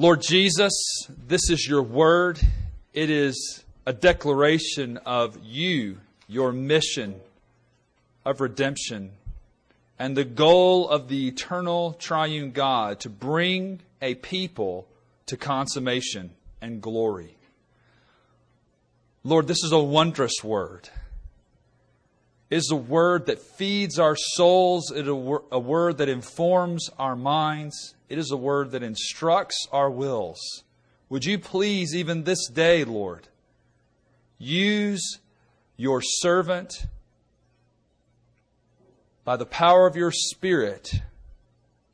Lord Jesus, this is your word. It is a declaration of you, your mission of redemption, and the goal of the eternal triune God to bring a people to consummation and glory. Lord, this is a wondrous word. Is a word that feeds our souls. It is a word that informs our minds. It is a word that instructs our wills. Would you please, even this day, Lord, use your servant by the power of your Spirit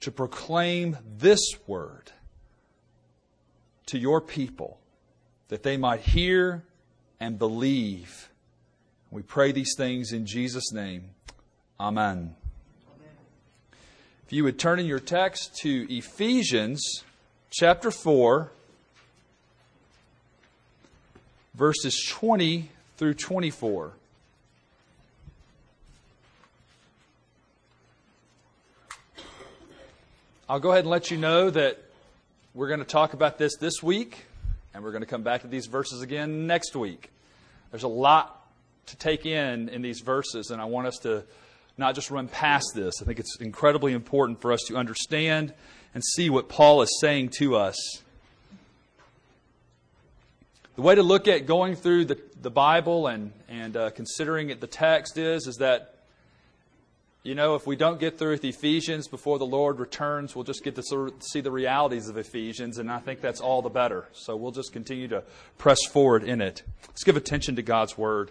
to proclaim this word to your people that they might hear and believe. We pray these things in Jesus' name. Amen. If you would turn in your text to Ephesians chapter 4, verses 20 through 24. I'll go ahead and let you know that we're going to talk about this this week, and we're going to come back to these verses again next week. There's a lot to take in in these verses, and I want us to not just run past this. I think it's incredibly important for us to understand and see what Paul is saying to us. The way to look at going through the, the Bible and, and uh, considering it, the text is, is that you know, if we don't get through with Ephesians before the Lord returns, we'll just get to see the realities of Ephesians, and I think that's all the better. So we'll just continue to press forward in it. Let's give attention to God's Word.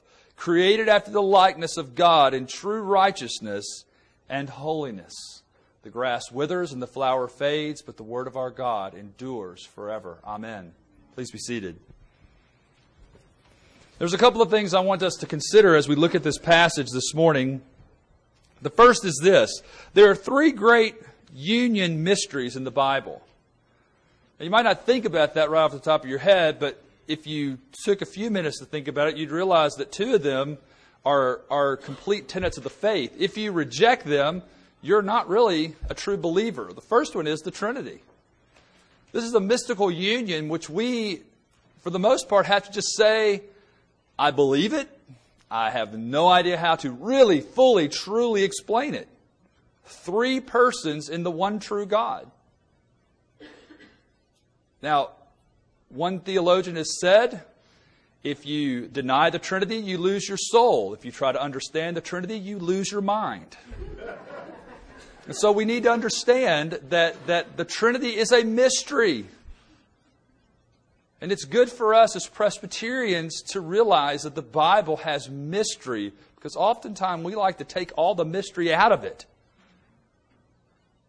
created after the likeness of God in true righteousness and holiness. The grass withers and the flower fades, but the word of our God endures forever. Amen. Please be seated. There's a couple of things I want us to consider as we look at this passage this morning. The first is this there are three great union mysteries in the Bible. Now, you might not think about that right off the top of your head, but if you took a few minutes to think about it, you'd realize that two of them are, are complete tenets of the faith. If you reject them, you're not really a true believer. The first one is the Trinity. This is a mystical union which we, for the most part, have to just say, I believe it. I have no idea how to really, fully, truly explain it. Three persons in the one true God. Now, one theologian has said, if you deny the Trinity, you lose your soul. If you try to understand the Trinity, you lose your mind. And so we need to understand that, that the Trinity is a mystery. And it's good for us as Presbyterians to realize that the Bible has mystery because oftentimes we like to take all the mystery out of it.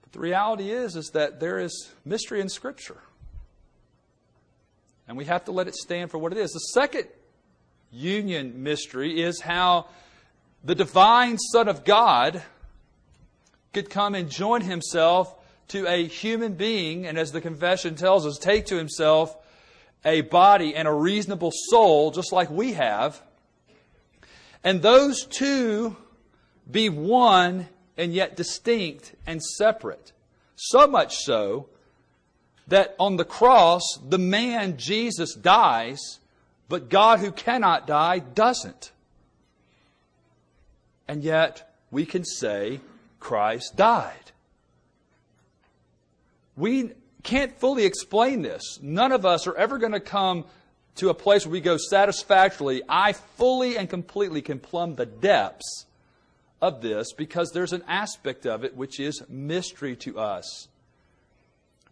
But the reality is, is that there is mystery in Scripture. And we have to let it stand for what it is. The second union mystery is how the divine Son of God could come and join himself to a human being, and as the confession tells us, take to himself a body and a reasonable soul, just like we have. And those two be one and yet distinct and separate. So much so that on the cross, the man Jesus dies, but God who cannot die doesn't. And yet, we can say Christ died. We can't fully explain this. None of us are ever going to come to a place where we go satisfactorily. I fully and completely can plumb the depths of this because there's an aspect of it which is mystery to us.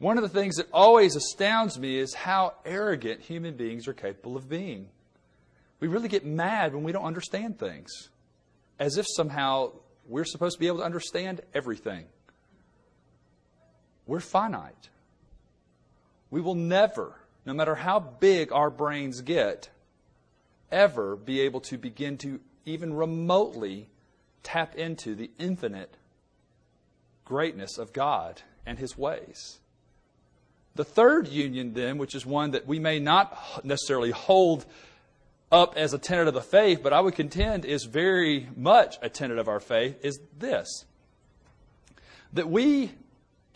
One of the things that always astounds me is how arrogant human beings are capable of being. We really get mad when we don't understand things, as if somehow we're supposed to be able to understand everything. We're finite. We will never, no matter how big our brains get, ever be able to begin to even remotely tap into the infinite greatness of God and His ways. The third union, then, which is one that we may not necessarily hold up as a tenet of the faith, but I would contend is very much a tenet of our faith, is this that we,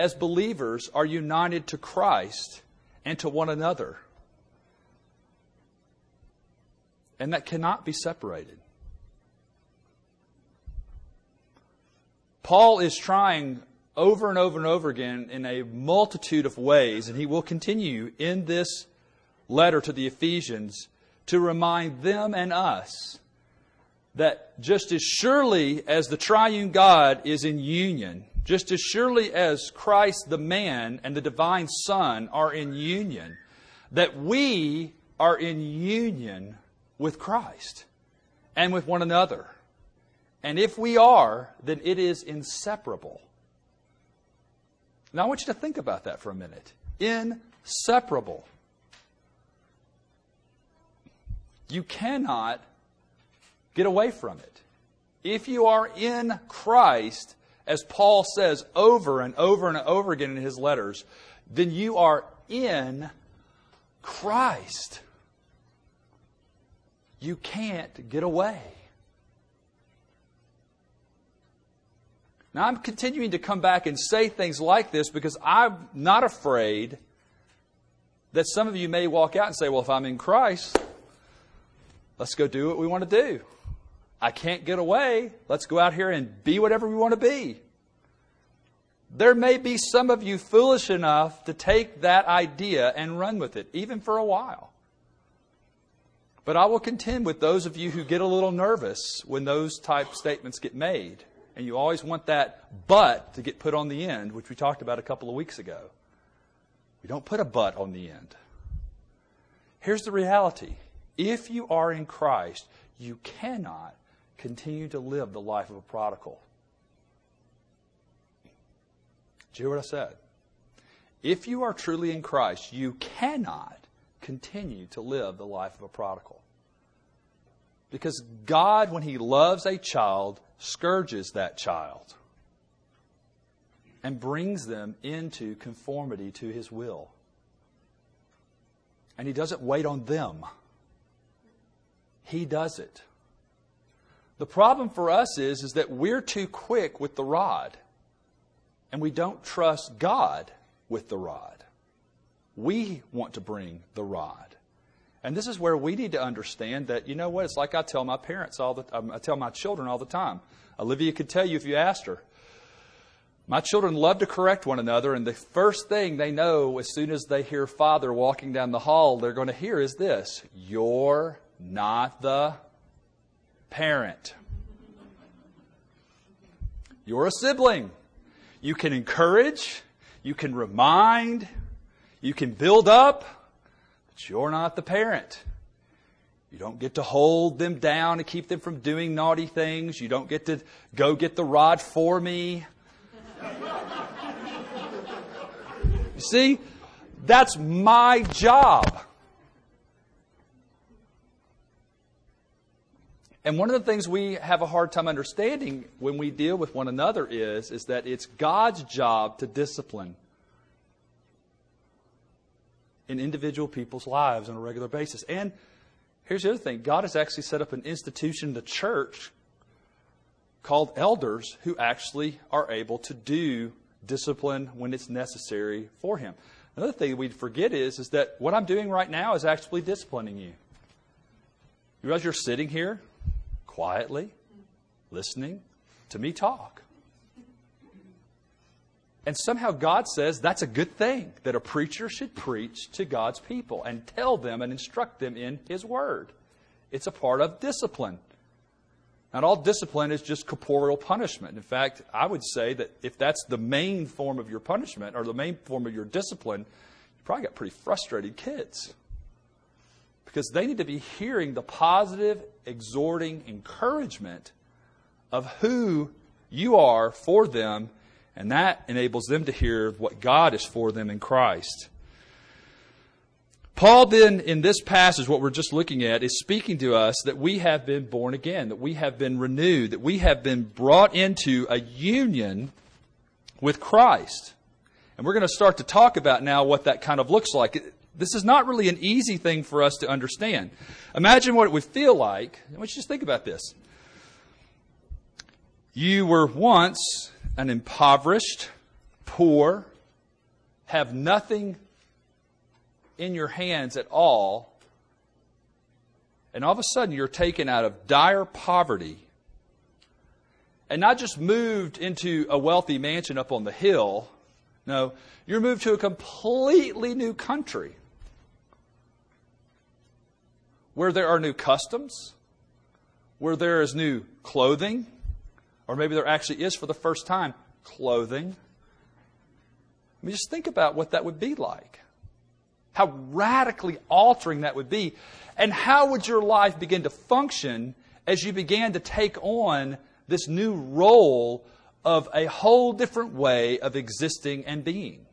as believers, are united to Christ and to one another. And that cannot be separated. Paul is trying over and over and over again in a multitude of ways, and he will continue in this letter to the Ephesians to remind them and us that just as surely as the triune God is in union, just as surely as Christ the man and the divine Son are in union, that we are in union with Christ and with one another. And if we are, then it is inseparable. Now I want you to think about that for a minute. Inseparable. You cannot get away from it. If you are in Christ, as Paul says over and over and over again in his letters, then you are in Christ. You can't get away. Now, I'm continuing to come back and say things like this because I'm not afraid that some of you may walk out and say, Well, if I'm in Christ, let's go do what we want to do. I can't get away. Let's go out here and be whatever we want to be. There may be some of you foolish enough to take that idea and run with it, even for a while. But I will contend with those of you who get a little nervous when those type statements get made. And you always want that but to get put on the end, which we talked about a couple of weeks ago. We don't put a but on the end. Here's the reality if you are in Christ, you cannot continue to live the life of a prodigal. Do you hear what I said? If you are truly in Christ, you cannot continue to live the life of a prodigal. Because God, when He loves a child, scourges that child and brings them into conformity to His will. And He doesn't wait on them, He does it. The problem for us is, is that we're too quick with the rod, and we don't trust God with the rod. We want to bring the rod. And this is where we need to understand that, you know what, it's like I tell my parents all the um, I tell my children all the time. Olivia could tell you if you asked her. My children love to correct one another, and the first thing they know as soon as they hear father walking down the hall, they're going to hear is this You're not the parent. You're a sibling. You can encourage, you can remind, you can build up, but you're not the parent. You don't get to hold them down and keep them from doing naughty things. You don't get to go get the rod for me. you see, that's my job. And one of the things we have a hard time understanding when we deal with one another is, is that it's God's job to discipline in individual people's lives on a regular basis. And here's the other thing God has actually set up an institution, the church, called elders who actually are able to do discipline when it's necessary for Him. Another thing we forget is, is that what I'm doing right now is actually disciplining you. You realize you're sitting here quietly, listening to me talk. And somehow God says that's a good thing that a preacher should preach to God's people and tell them and instruct them in His Word. It's a part of discipline. Not all discipline is just corporeal punishment. In fact, I would say that if that's the main form of your punishment or the main form of your discipline, you probably got pretty frustrated kids. Because they need to be hearing the positive, exhorting encouragement of who you are for them and that enables them to hear what God is for them in Christ. Paul then, in this passage, what we're just looking at, is speaking to us that we have been born again, that we have been renewed, that we have been brought into a union with Christ. And we're going to start to talk about now what that kind of looks like. This is not really an easy thing for us to understand. Imagine what it would feel like. I want you to just think about this. You were once an impoverished, poor, have nothing in your hands at all, and all of a sudden you're taken out of dire poverty and not just moved into a wealthy mansion up on the hill. No, you're moved to a completely new country where there are new customs, where there is new clothing, or maybe there actually is for the first time clothing. I mean, just think about what that would be like. How radically altering that would be. And how would your life begin to function as you began to take on this new role of a whole different way of existing and being?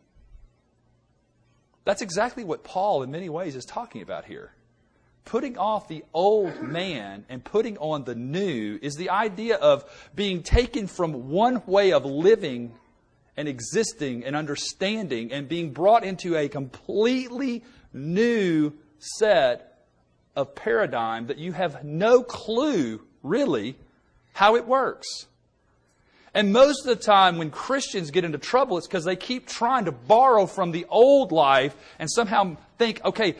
That's exactly what Paul, in many ways, is talking about here. Putting off the old man and putting on the new is the idea of being taken from one way of living and existing and understanding and being brought into a completely new set of paradigm that you have no clue, really, how it works. And most of the time, when Christians get into trouble, it's because they keep trying to borrow from the old life and somehow think, okay,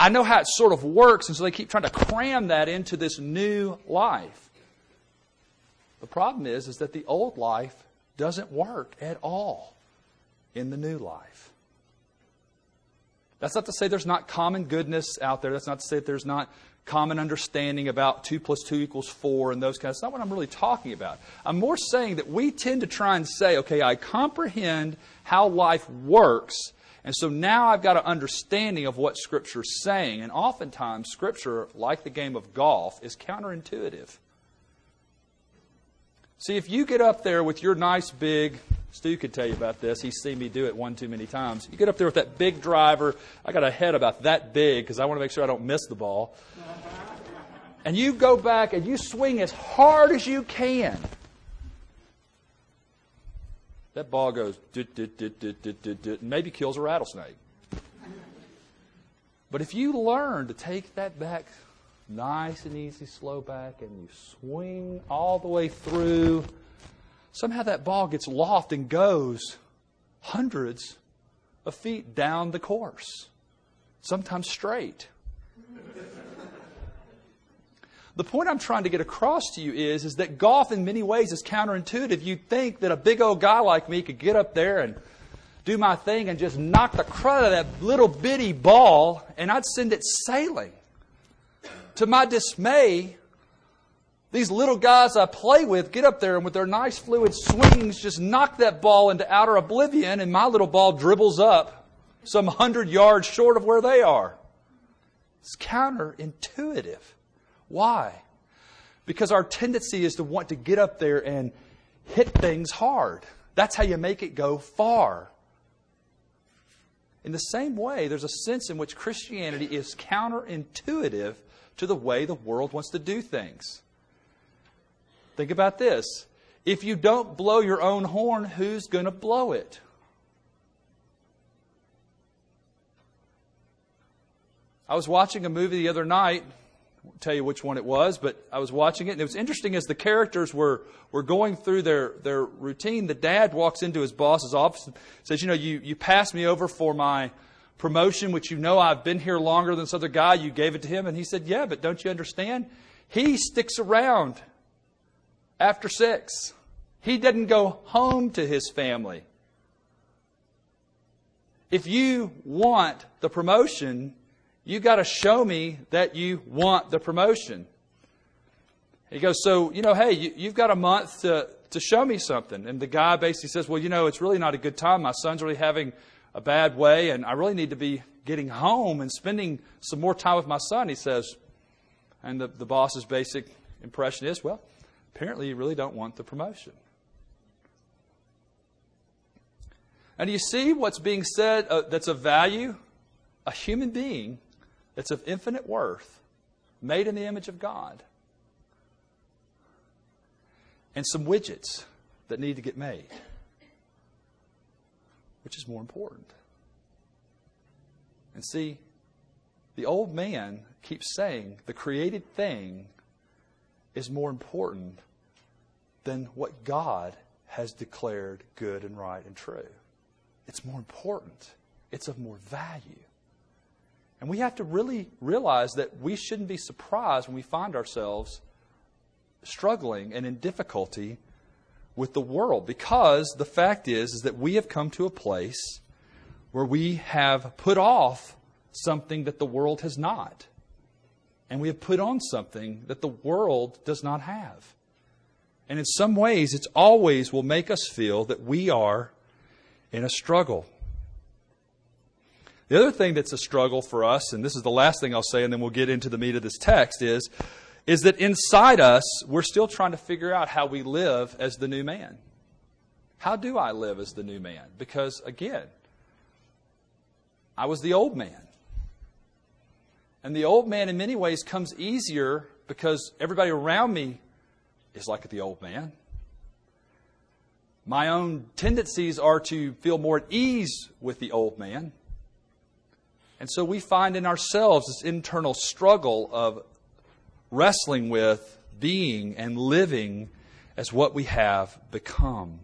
I know how it sort of works, and so they keep trying to cram that into this new life. The problem is, is that the old life doesn't work at all in the new life. That's not to say there's not common goodness out there. That's not to say that there's not common understanding about 2 plus 2 equals 4 and those kinds. That's not what I'm really talking about. I'm more saying that we tend to try and say, okay, I comprehend how life works, and so now I've got an understanding of what Scripture's saying. And oftentimes, Scripture, like the game of golf, is counterintuitive. See, if you get up there with your nice big, Stu could tell you about this. He's seen me do it one too many times. You get up there with that big driver. I got a head about that big because I want to make sure I don't miss the ball. And you go back and you swing as hard as you can. That ball goes, dit, dit, dit, dit, dit, dit, dit, maybe kills a rattlesnake. But if you learn to take that back nice and easy, slow back, and you swing all the way through. Somehow that ball gets loft and goes hundreds of feet down the course, sometimes straight. The point I'm trying to get across to you is, is that golf in many ways is counterintuitive. You'd think that a big old guy like me could get up there and do my thing and just knock the crud out of that little bitty ball and I'd send it sailing to my dismay, these little guys I play with get up there and with their nice fluid swings just knock that ball into outer oblivion, and my little ball dribbles up some hundred yards short of where they are. It's counterintuitive. Why? Because our tendency is to want to get up there and hit things hard. That's how you make it go far. In the same way, there's a sense in which Christianity is counterintuitive to the way the world wants to do things. Think about this. If you don't blow your own horn, who's going to blow it? I was watching a movie the other night. Tell you which one it was, but I was watching it, and it was interesting as the characters were, were going through their, their routine. The dad walks into his boss's office and says, You know, you, you passed me over for my promotion, which you know I've been here longer than this other guy. You gave it to him. And he said, Yeah, but don't you understand? He sticks around after six. He doesn't go home to his family. If you want the promotion, you got to show me that you want the promotion. He goes, So, you know, hey, you, have got a month to, to show me something. And the guy basically says, Well, you know, it's really not a good time. My son's really having a bad way, and I really need to be getting home and spending some more time with my son, he says. And the, the boss's basic impression is, well, apparently you really don't want the promotion. And you see what's being said uh, that's of value? A human being that's of infinite worth, made in the image of God, and some widgets that need to get made. Which is more important? And see, the old man keeps saying the created thing is more important than what God has declared good and right and true. It's more important, it's of more value. And we have to really realize that we shouldn't be surprised when we find ourselves struggling and in difficulty with the world because the fact is is that we have come to a place where we have put off something that the world has not. And we have put on something that the world does not have. And in some ways it always will make us feel that we are in a struggle the other thing that's a struggle for us and this is the last thing I'll say and then we'll get into the meat of this text is is that inside us, we're still trying to figure out how we live as the new man. How do I live as the new man? Because, again, I was the old man. And the old man, in many ways, comes easier because everybody around me is like the old man. My own tendencies are to feel more at ease with the old man. And so we find in ourselves this internal struggle of wrestling with being and living as what we have become.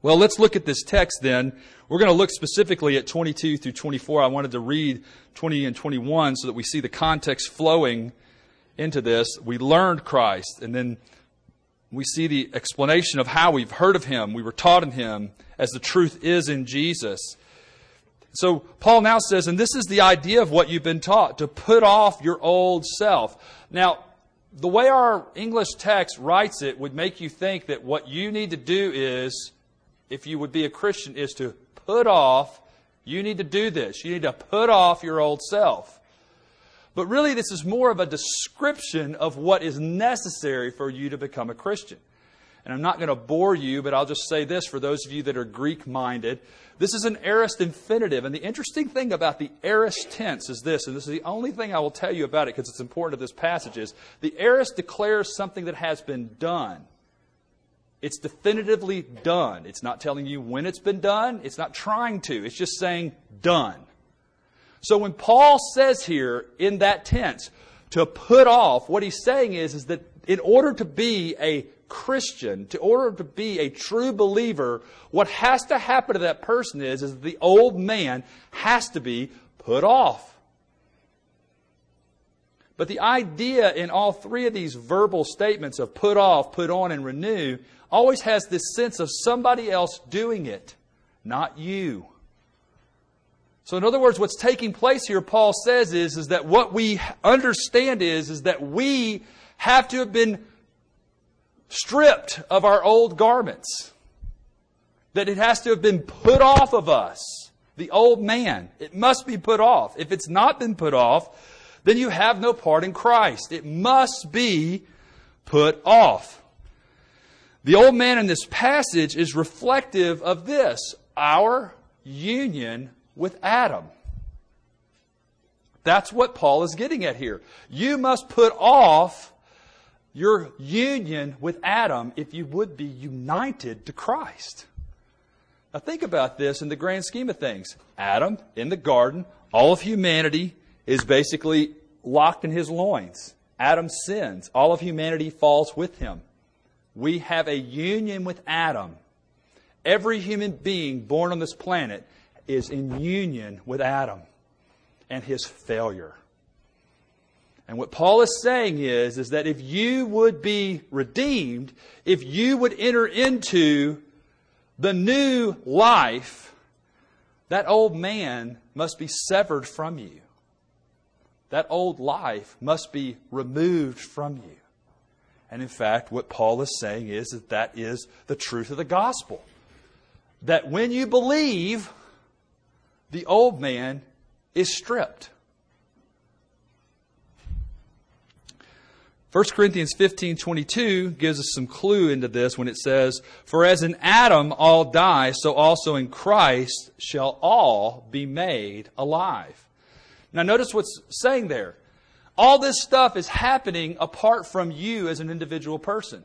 Well, let's look at this text then. We're going to look specifically at 22 through 24. I wanted to read 20 and 21 so that we see the context flowing into this. We learned Christ, and then we see the explanation of how we've heard of him, we were taught in him, as the truth is in Jesus. So Paul now says, and this is the idea of what you've been taught, to put off your old self. Now, the way our English text writes it would make you think that what you need to do is, if you would be a Christian, is to put off, you need to do this. You need to put off your old self. But really, this is more of a description of what is necessary for you to become a Christian. And I'm not going to bore you, but I'll just say this for those of you that are Greek minded. This is an aorist infinitive. And the interesting thing about the aorist tense is this, and this is the only thing I will tell you about it because it's important to this passage, is the aorist declares something that has been done. It's definitively done. It's not telling you when it's been done. It's not trying to. It's just saying done. So when Paul says here in that tense, to put off, what he's saying is, is that in order to be a Christian, to order to be a true believer, what has to happen to that person is, is the old man has to be put off. But the idea in all three of these verbal statements of put off, put on, and renew always has this sense of somebody else doing it, not you. So, in other words, what's taking place here, Paul says, is, is that what we understand is, is that we have to have been stripped of our old garments. That it has to have been put off of us. The old man. It must be put off. If it's not been put off, then you have no part in Christ. It must be put off. The old man in this passage is reflective of this our union with Adam. That's what Paul is getting at here. You must put off your union with Adam if you would be united to Christ. Now, think about this in the grand scheme of things. Adam in the garden, all of humanity is basically locked in his loins. Adam sins, all of humanity falls with him. We have a union with Adam. Every human being born on this planet is in union with Adam and his failure. And what Paul is saying is, is that if you would be redeemed, if you would enter into the new life, that old man must be severed from you. That old life must be removed from you. And in fact, what Paul is saying is that that is the truth of the gospel. That when you believe, the old man is stripped. 1 Corinthians 15 22 gives us some clue into this when it says, For as in Adam all die, so also in Christ shall all be made alive. Now, notice what's saying there. All this stuff is happening apart from you as an individual person.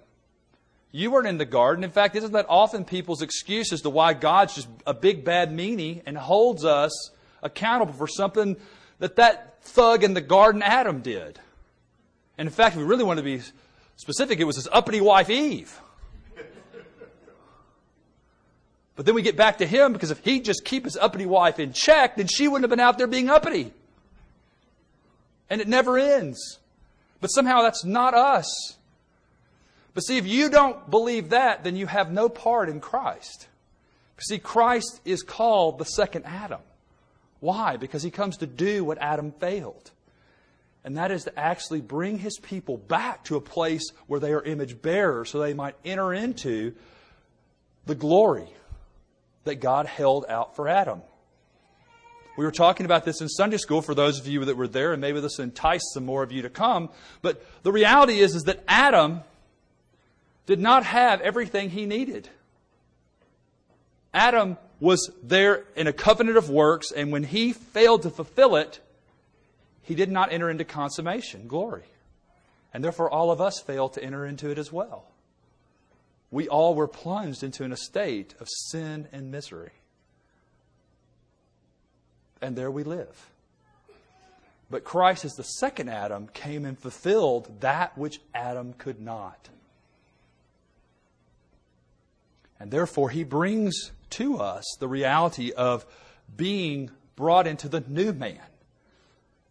You weren't in the garden. In fact, isn't that often people's excuse as to why God's just a big bad meanie and holds us accountable for something that that thug in the garden Adam did? And in fact, if we really want to be specific, it was his uppity wife Eve. But then we get back to him because if he'd just keep his uppity wife in check, then she wouldn't have been out there being uppity. And it never ends. But somehow that's not us. But see, if you don't believe that, then you have no part in Christ. See, Christ is called the second Adam. Why? Because he comes to do what Adam failed. And that is to actually bring his people back to a place where they are image bearers so they might enter into the glory that God held out for Adam. We were talking about this in Sunday school for those of you that were there, and maybe this enticed some more of you to come. But the reality is, is that Adam did not have everything he needed. Adam was there in a covenant of works, and when he failed to fulfill it, he did not enter into consummation, glory. And therefore, all of us failed to enter into it as well we all were plunged into an estate of sin and misery. And there we live. But Christ, as the second Adam, came and fulfilled that which Adam could not. And therefore, he brings to us the reality of being brought into the new man,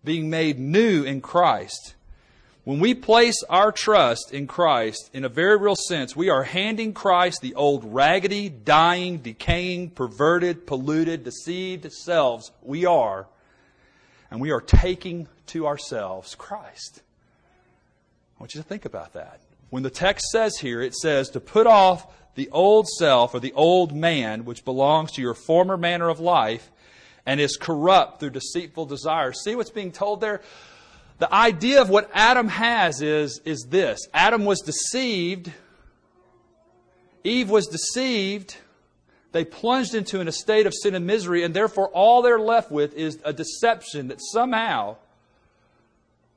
being made new in Christ. When we place our trust in Christ, in a very real sense, we are handing Christ the old raggedy, dying, decaying, perverted, polluted, deceived selves we are, and we are taking to ourselves Christ. I want you to think about that. When the text says here, it says to put off the old self or the old man, which belongs to your former manner of life and is corrupt through deceitful desires. See what's being told there? The idea of what Adam has is, is this Adam was deceived, Eve was deceived. They plunged into an estate of sin and misery, and therefore all they're left with is a deception that somehow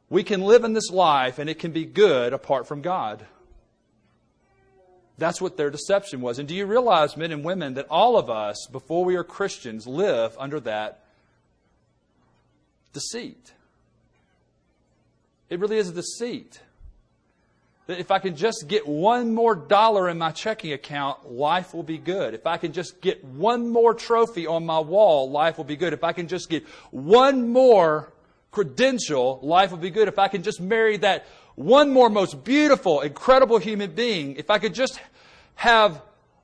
we can live in this life and it can be good apart from God. That's what their deception was. And do you realize, men and women, that all of us, before we are Christians, live under that deceit? It really is a deceit. That if I can just get one more dollar in my checking account, life will be good. If I can just get one more trophy on my wall, life will be good. If I can just get one more credential, life will be good. If I can just marry that one more most beautiful, incredible human being, if I could just have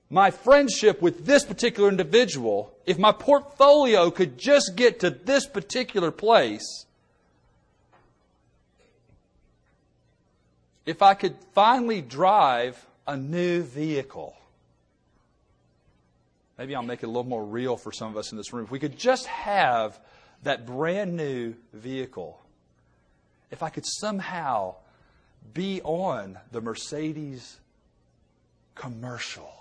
my friendship with this particular individual, if my portfolio could just get to this particular place, if I could finally drive a new vehicle, maybe I'll make it a little more real for some of us in this room. If we could just have that brand new vehicle, if I could somehow be on the Mercedes commercial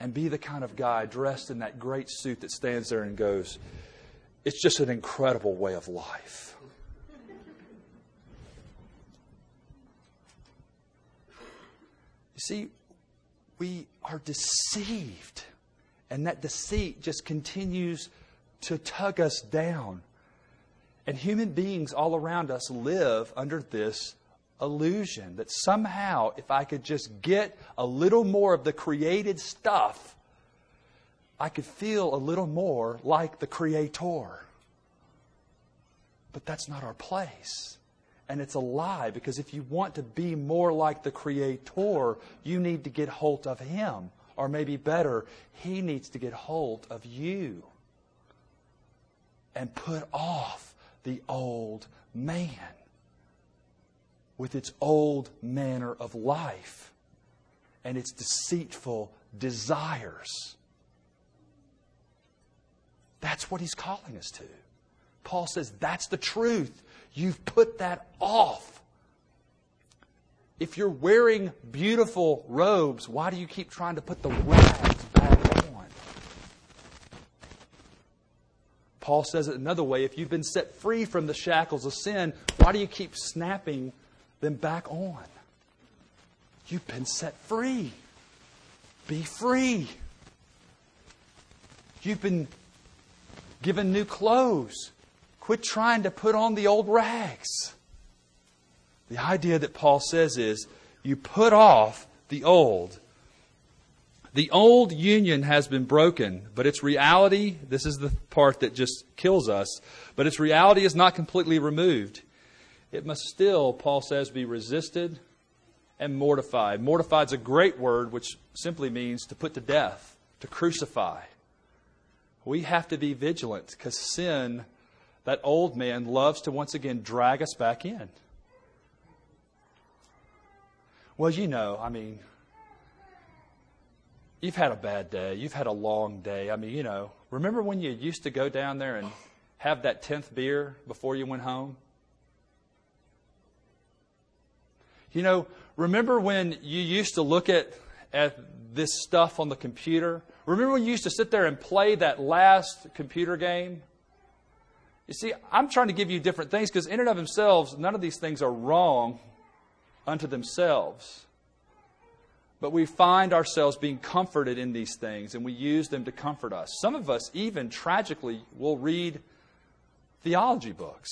and be the kind of guy dressed in that great suit that stands there and goes, It's just an incredible way of life. You see, we are deceived. And that deceit just continues to tug us down. And human beings all around us live under this illusion that somehow, if I could just get a little more of the created stuff, I could feel a little more like the Creator. But that's not our place. And it's a lie because if you want to be more like the Creator, you need to get hold of Him. Or maybe better, He needs to get hold of you and put off the old man with its old manner of life and its deceitful desires. That's what he's calling us to. Paul says that's the truth. You've put that off. If you're wearing beautiful robes, why do you keep trying to put the rags back on? Paul says it another way if you've been set free from the shackles of sin, why do you keep snapping them back on? You've been set free. Be free. You've been given new clothes. Quit trying to put on the old rags. The idea that Paul says is you put off the old. The old union has been broken, but its reality, this is the part that just kills us, but its reality is not completely removed. It must still, Paul says, be resisted and mortified. Mortified is a great word which simply means to put to death, to crucify. We have to be vigilant because sin, that old man, loves to once again drag us back in. Well, you know, I mean, you've had a bad day. You've had a long day. I mean, you know, remember when you used to go down there and have that 10th beer before you went home? You know, remember when you used to look at, at this stuff on the computer? Remember when you used to sit there and play that last computer game? You see, I'm trying to give you different things because, in and of themselves, none of these things are wrong unto themselves. But we find ourselves being comforted in these things and we use them to comfort us. Some of us, even tragically, will read theology books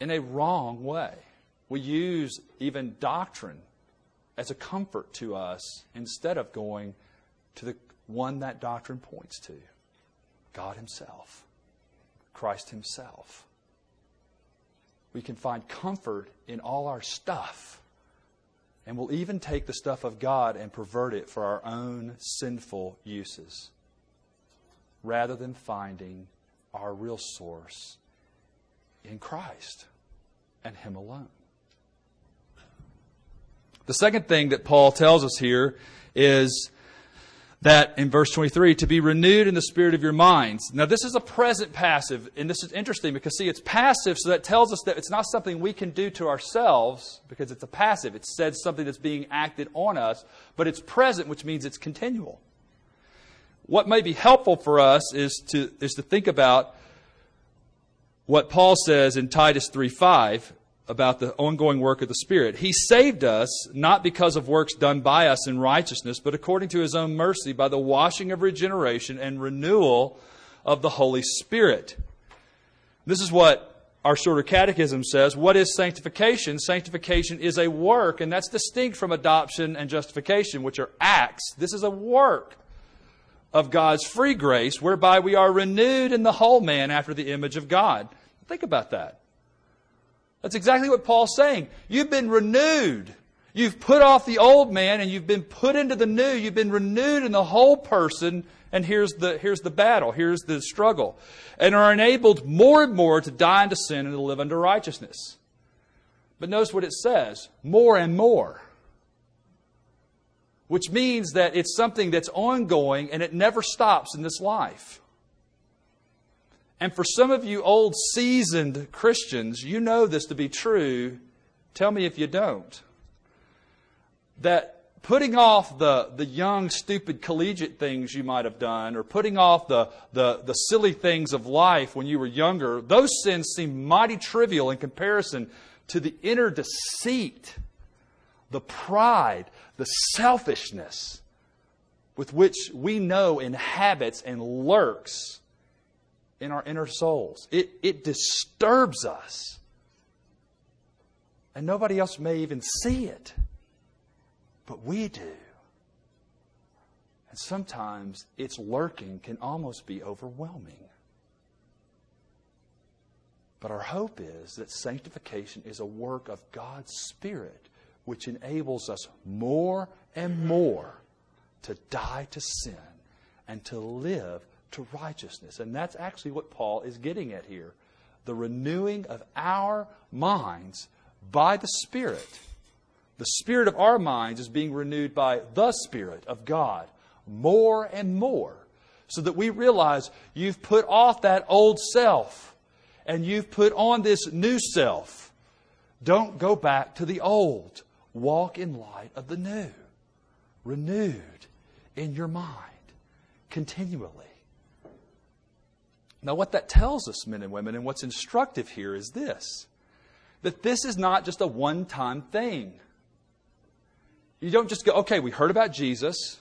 in a wrong way. We use even doctrine as a comfort to us instead of going to the one that doctrine points to God Himself, Christ Himself. We can find comfort in all our stuff. And we'll even take the stuff of God and pervert it for our own sinful uses rather than finding our real source in Christ and Him alone. The second thing that Paul tells us here is that in verse 23, to be renewed in the spirit of your minds. Now, this is a present passive, and this is interesting because, see, it's passive, so that tells us that it's not something we can do to ourselves because it's a passive. It says something that's being acted on us, but it's present, which means it's continual. What may be helpful for us is to, is to think about what Paul says in Titus 3 5 about the ongoing work of the Spirit. He saved us not because of works done by us in righteousness, but according to His own mercy by the washing of regeneration and renewal of the Holy Spirit. This is what our shorter catechism says. What is sanctification? Sanctification is a work, and that's distinct from adoption and justification, which are acts. This is a work of God's free grace whereby we are renewed in the whole man after the image of God. Think about that. That's exactly what Paul's saying. You've been renewed. You've put off the old man and you've been put into the new. You've been renewed in the whole person. And here's the, here's the battle. Here's the struggle. And are enabled more and more to die unto sin and to live unto righteousness. But notice what it says more and more. Which means that it's something that's ongoing and it never stops in this life. And for some of you old, seasoned Christians, you know this to be true. Tell me if you don't. That putting off the, the young, stupid collegiate things you might have done, or putting off the, the, the silly things of life when you were younger, those sins seem mighty trivial in comparison to the inner deceit, the pride, the selfishness with which we know inhabits and lurks in our inner souls. It, it disturbs us. And nobody else may even see it, but we do. And sometimes its lurking can almost be overwhelming. But our hope is that sanctification is a work of God's Spirit which enables us more and more to die to sin and to live to righteousness. And that's actually what Paul is getting at here the renewing of our minds by the Spirit. The spirit of our minds is being renewed by the Spirit of God more and more so that we realize you've put off that old self and you've put on this new self. Don't go back to the old. Walk in light of the new, renewed in your mind continually. Now, what that tells us, men and women, and what's instructive here is this that this is not just a one time thing. You don't just go, okay, we heard about Jesus,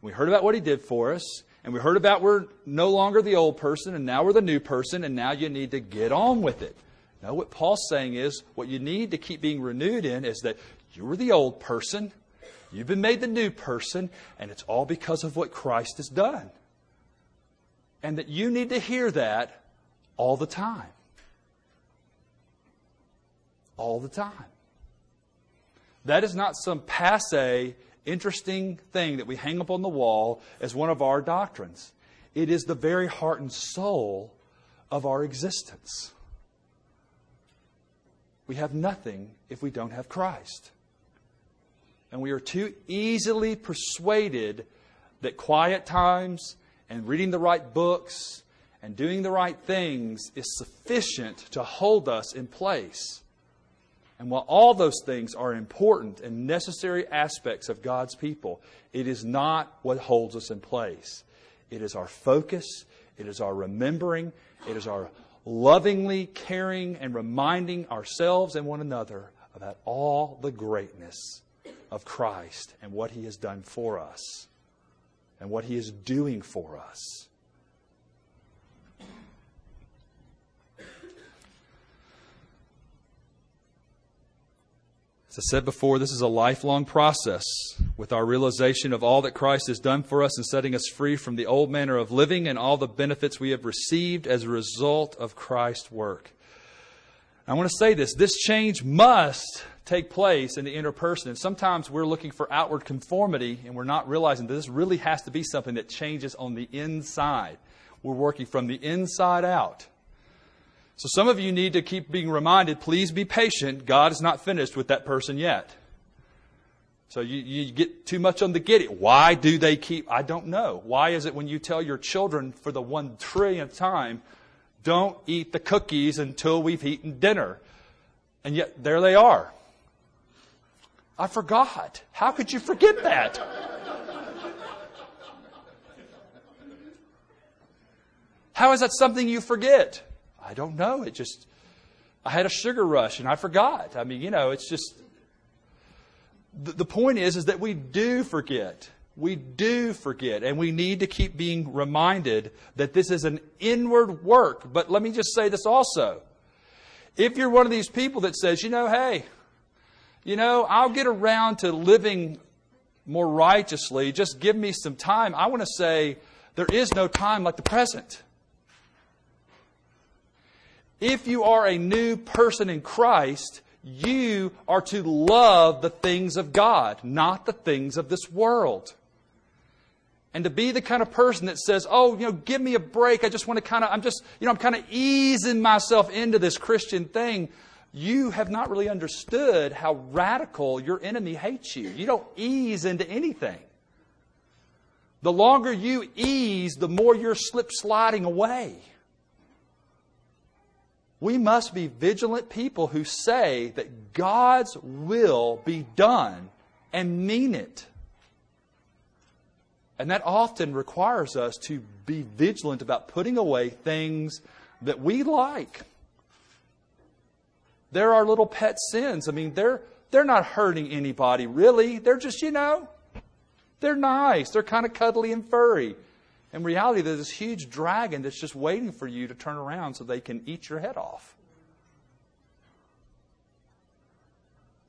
we heard about what he did for us, and we heard about we're no longer the old person, and now we're the new person, and now you need to get on with it. No, what Paul's saying is what you need to keep being renewed in is that you were the old person, you've been made the new person, and it's all because of what Christ has done. And that you need to hear that all the time. All the time. That is not some passe, interesting thing that we hang up on the wall as one of our doctrines. It is the very heart and soul of our existence. We have nothing if we don't have Christ. And we are too easily persuaded that quiet times and reading the right books and doing the right things is sufficient to hold us in place. And while all those things are important and necessary aspects of God's people, it is not what holds us in place. It is our focus, it is our remembering, it is our lovingly caring and reminding ourselves and one another about all the greatness of Christ and what He has done for us and what He is doing for us. As I said before, this is a lifelong process with our realization of all that Christ has done for us and setting us free from the old manner of living and all the benefits we have received as a result of Christ's work. I want to say this this change must take place in the inner person. And sometimes we're looking for outward conformity and we're not realizing that this really has to be something that changes on the inside. We're working from the inside out. So some of you need to keep being reminded please be patient. God is not finished with that person yet. So you, you get too much on the get it. Why do they keep? I don't know. Why is it when you tell your children for the one trillionth time, don't eat the cookies until we've eaten dinner? And yet there they are. I forgot. How could you forget that? How is that something you forget? I don't know. It just, I had a sugar rush and I forgot. I mean, you know, it's just, the, the point is, is that we do forget. We do forget, and we need to keep being reminded that this is an inward work. But let me just say this also. If you're one of these people that says, you know, hey, you know, I'll get around to living more righteously. Just give me some time. I want to say there is no time like the present. If you are a new person in Christ, you are to love the things of God, not the things of this world. And to be the kind of person that says, oh, you know, give me a break. I just want to kind of, I'm just, you know, I'm kind of easing myself into this Christian thing you have not really understood how radical your enemy hates you. You don't ease into anything. The longer you ease, the more you're slip sliding away. We must be vigilant people who say that God's will be done and mean it. And that often requires us to be vigilant about putting away things that we like they're our little pet sins. I mean, they're, they're not hurting anybody, really. They're just, you know, they're nice. They're kind of cuddly and furry. In reality, there's this huge dragon that's just waiting for you to turn around so they can eat your head off.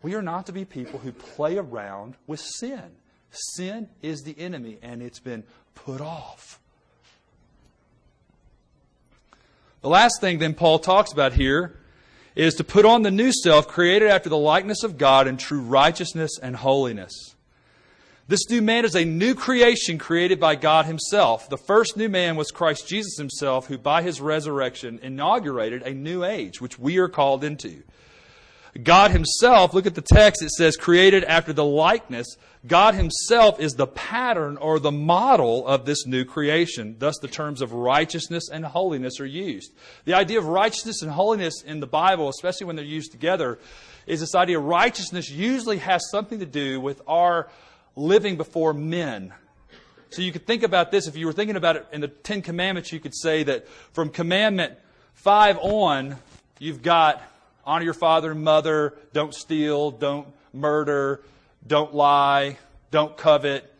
We are not to be people who play around with sin. Sin is the enemy, and it's been put off. The last thing then Paul talks about here is to put on the new self created after the likeness of God in true righteousness and holiness. This new man is a new creation created by God Himself. The first new man was Christ Jesus Himself, who by His resurrection inaugurated a new age, which we are called into. God Himself, look at the text, it says, created after the likeness. God Himself is the pattern or the model of this new creation. Thus, the terms of righteousness and holiness are used. The idea of righteousness and holiness in the Bible, especially when they're used together, is this idea of righteousness usually has something to do with our living before men. So you could think about this. If you were thinking about it in the Ten Commandments, you could say that from commandment five on, you've got honor your father and mother, don't steal, don't murder, don't lie, don't covet,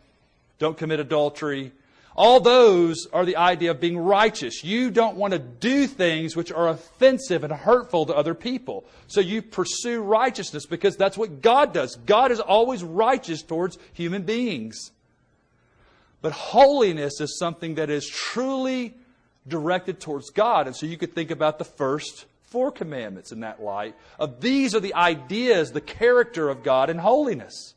don't commit adultery. All those are the idea of being righteous. You don't want to do things which are offensive and hurtful to other people. So you pursue righteousness because that's what God does. God is always righteous towards human beings. But holiness is something that is truly directed towards God. And so you could think about the first four commandments in that light. Of these are the ideas, the character of God and holiness.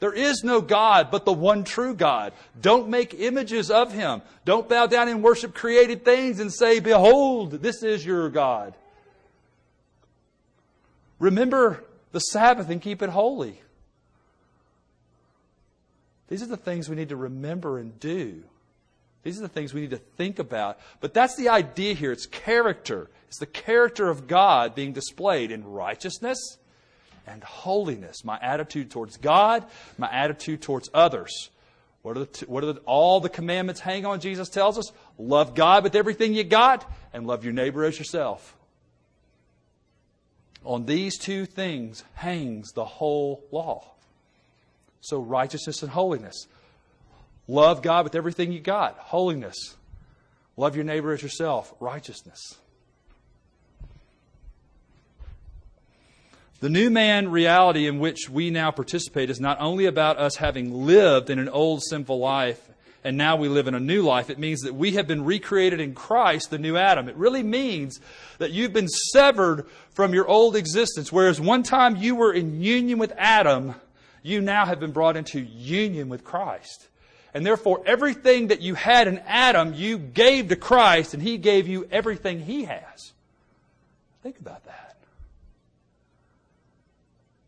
There is no God but the one true God. Don't make images of him. Don't bow down and worship created things and say, Behold, this is your God. Remember the Sabbath and keep it holy. These are the things we need to remember and do. These are the things we need to think about. But that's the idea here. It's character. It's the character of God being displayed in righteousness and holiness. My attitude towards God, my attitude towards others. What are, the, what are the, all the commandments hang on? Jesus tells us love God with everything you got and love your neighbor as yourself. On these two things hangs the whole law. So, righteousness and holiness. Love God with everything you got. Holiness. Love your neighbor as yourself. Righteousness. The new man reality in which we now participate is not only about us having lived in an old sinful life and now we live in a new life. It means that we have been recreated in Christ, the new Adam. It really means that you've been severed from your old existence. Whereas one time you were in union with Adam, you now have been brought into union with Christ. And therefore, everything that you had in Adam, you gave to Christ, and He gave you everything He has. Think about that.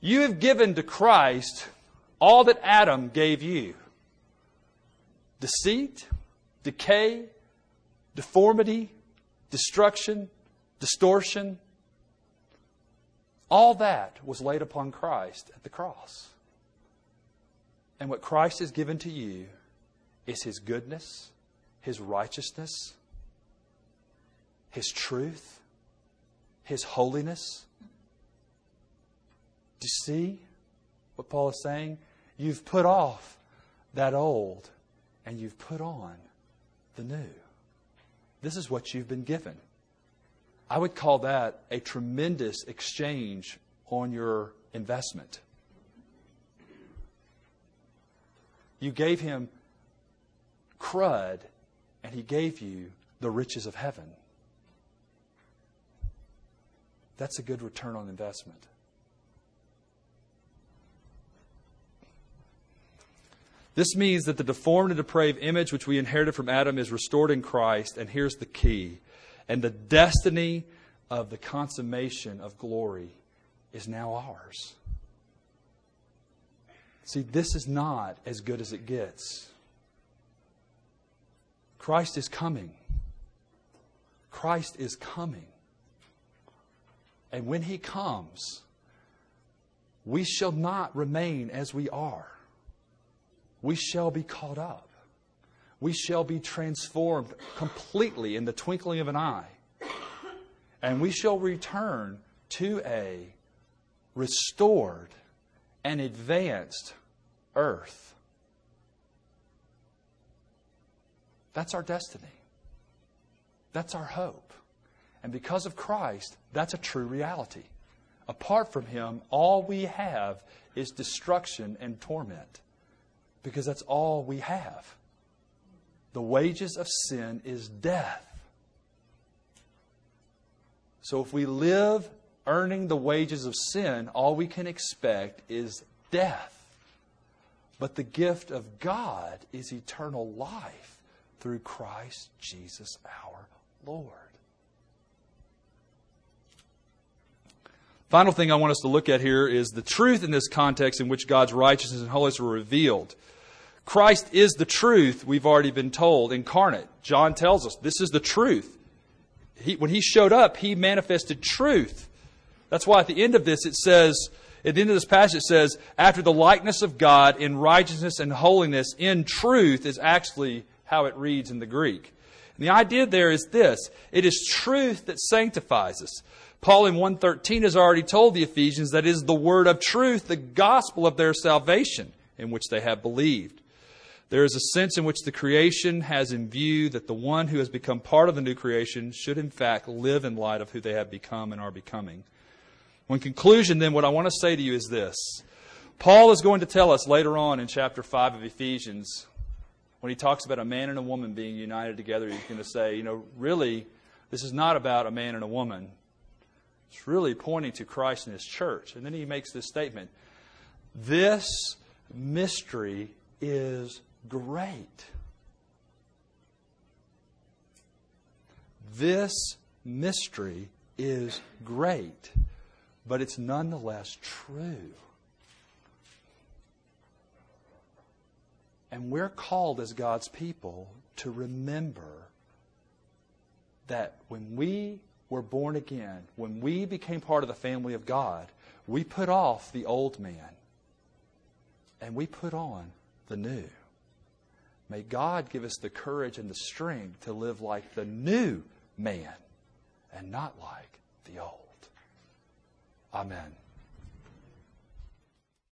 You have given to Christ all that Adam gave you deceit, decay, deformity, destruction, distortion. All that was laid upon Christ at the cross. And what Christ has given to you is His goodness, His righteousness, His truth, His holiness do you see what Paul is saying? You've put off that old and you've put on the new. This is what you've been given. I would call that a tremendous exchange on your investment. You gave him crud, and he gave you the riches of heaven. That's a good return on investment. This means that the deformed and depraved image which we inherited from Adam is restored in Christ, and here's the key. And the destiny of the consummation of glory is now ours. See, this is not as good as it gets. Christ is coming. Christ is coming. And when he comes, we shall not remain as we are we shall be caught up. We shall be transformed completely in the twinkling of an eye. And we shall return to a restored and advanced earth. That's our destiny. That's our hope. And because of Christ, that's a true reality. Apart from Him, all we have is destruction and torment because that's all we have. The wages of sin is death. So if we live earning the wages of sin, all we can expect is death. But the gift of God is eternal life through Christ Jesus our Lord. Final thing I want us to look at here is the truth in this context in which God's righteousness and holiness were revealed. Christ is the truth, we've already been told, incarnate. John tells us this is the truth. He, when he showed up, he manifested truth. That's why at the end of this it says At the end of this passage, it says, after the likeness of God in righteousness and holiness, in truth, is actually how it reads in the Greek. And the idea there is this it is truth that sanctifies us. Paul in 113 has already told the Ephesians that it is the word of truth, the gospel of their salvation, in which they have believed. There is a sense in which the creation has in view that the one who has become part of the new creation should, in fact, live in light of who they have become and are becoming. In conclusion, then, what I want to say to you is this Paul is going to tell us later on in chapter 5 of Ephesians, when he talks about a man and a woman being united together, he's going to say, you know, really, this is not about a man and a woman. It's really pointing to Christ and his church. And then he makes this statement This mystery is great. This mystery is great, but it's nonetheless true. And we're called as God's people to remember that when we were born again, when we became part of the family of God, we put off the old man and we put on the new. May God give us the courage and the strength to live like the new man and not like the old. Amen.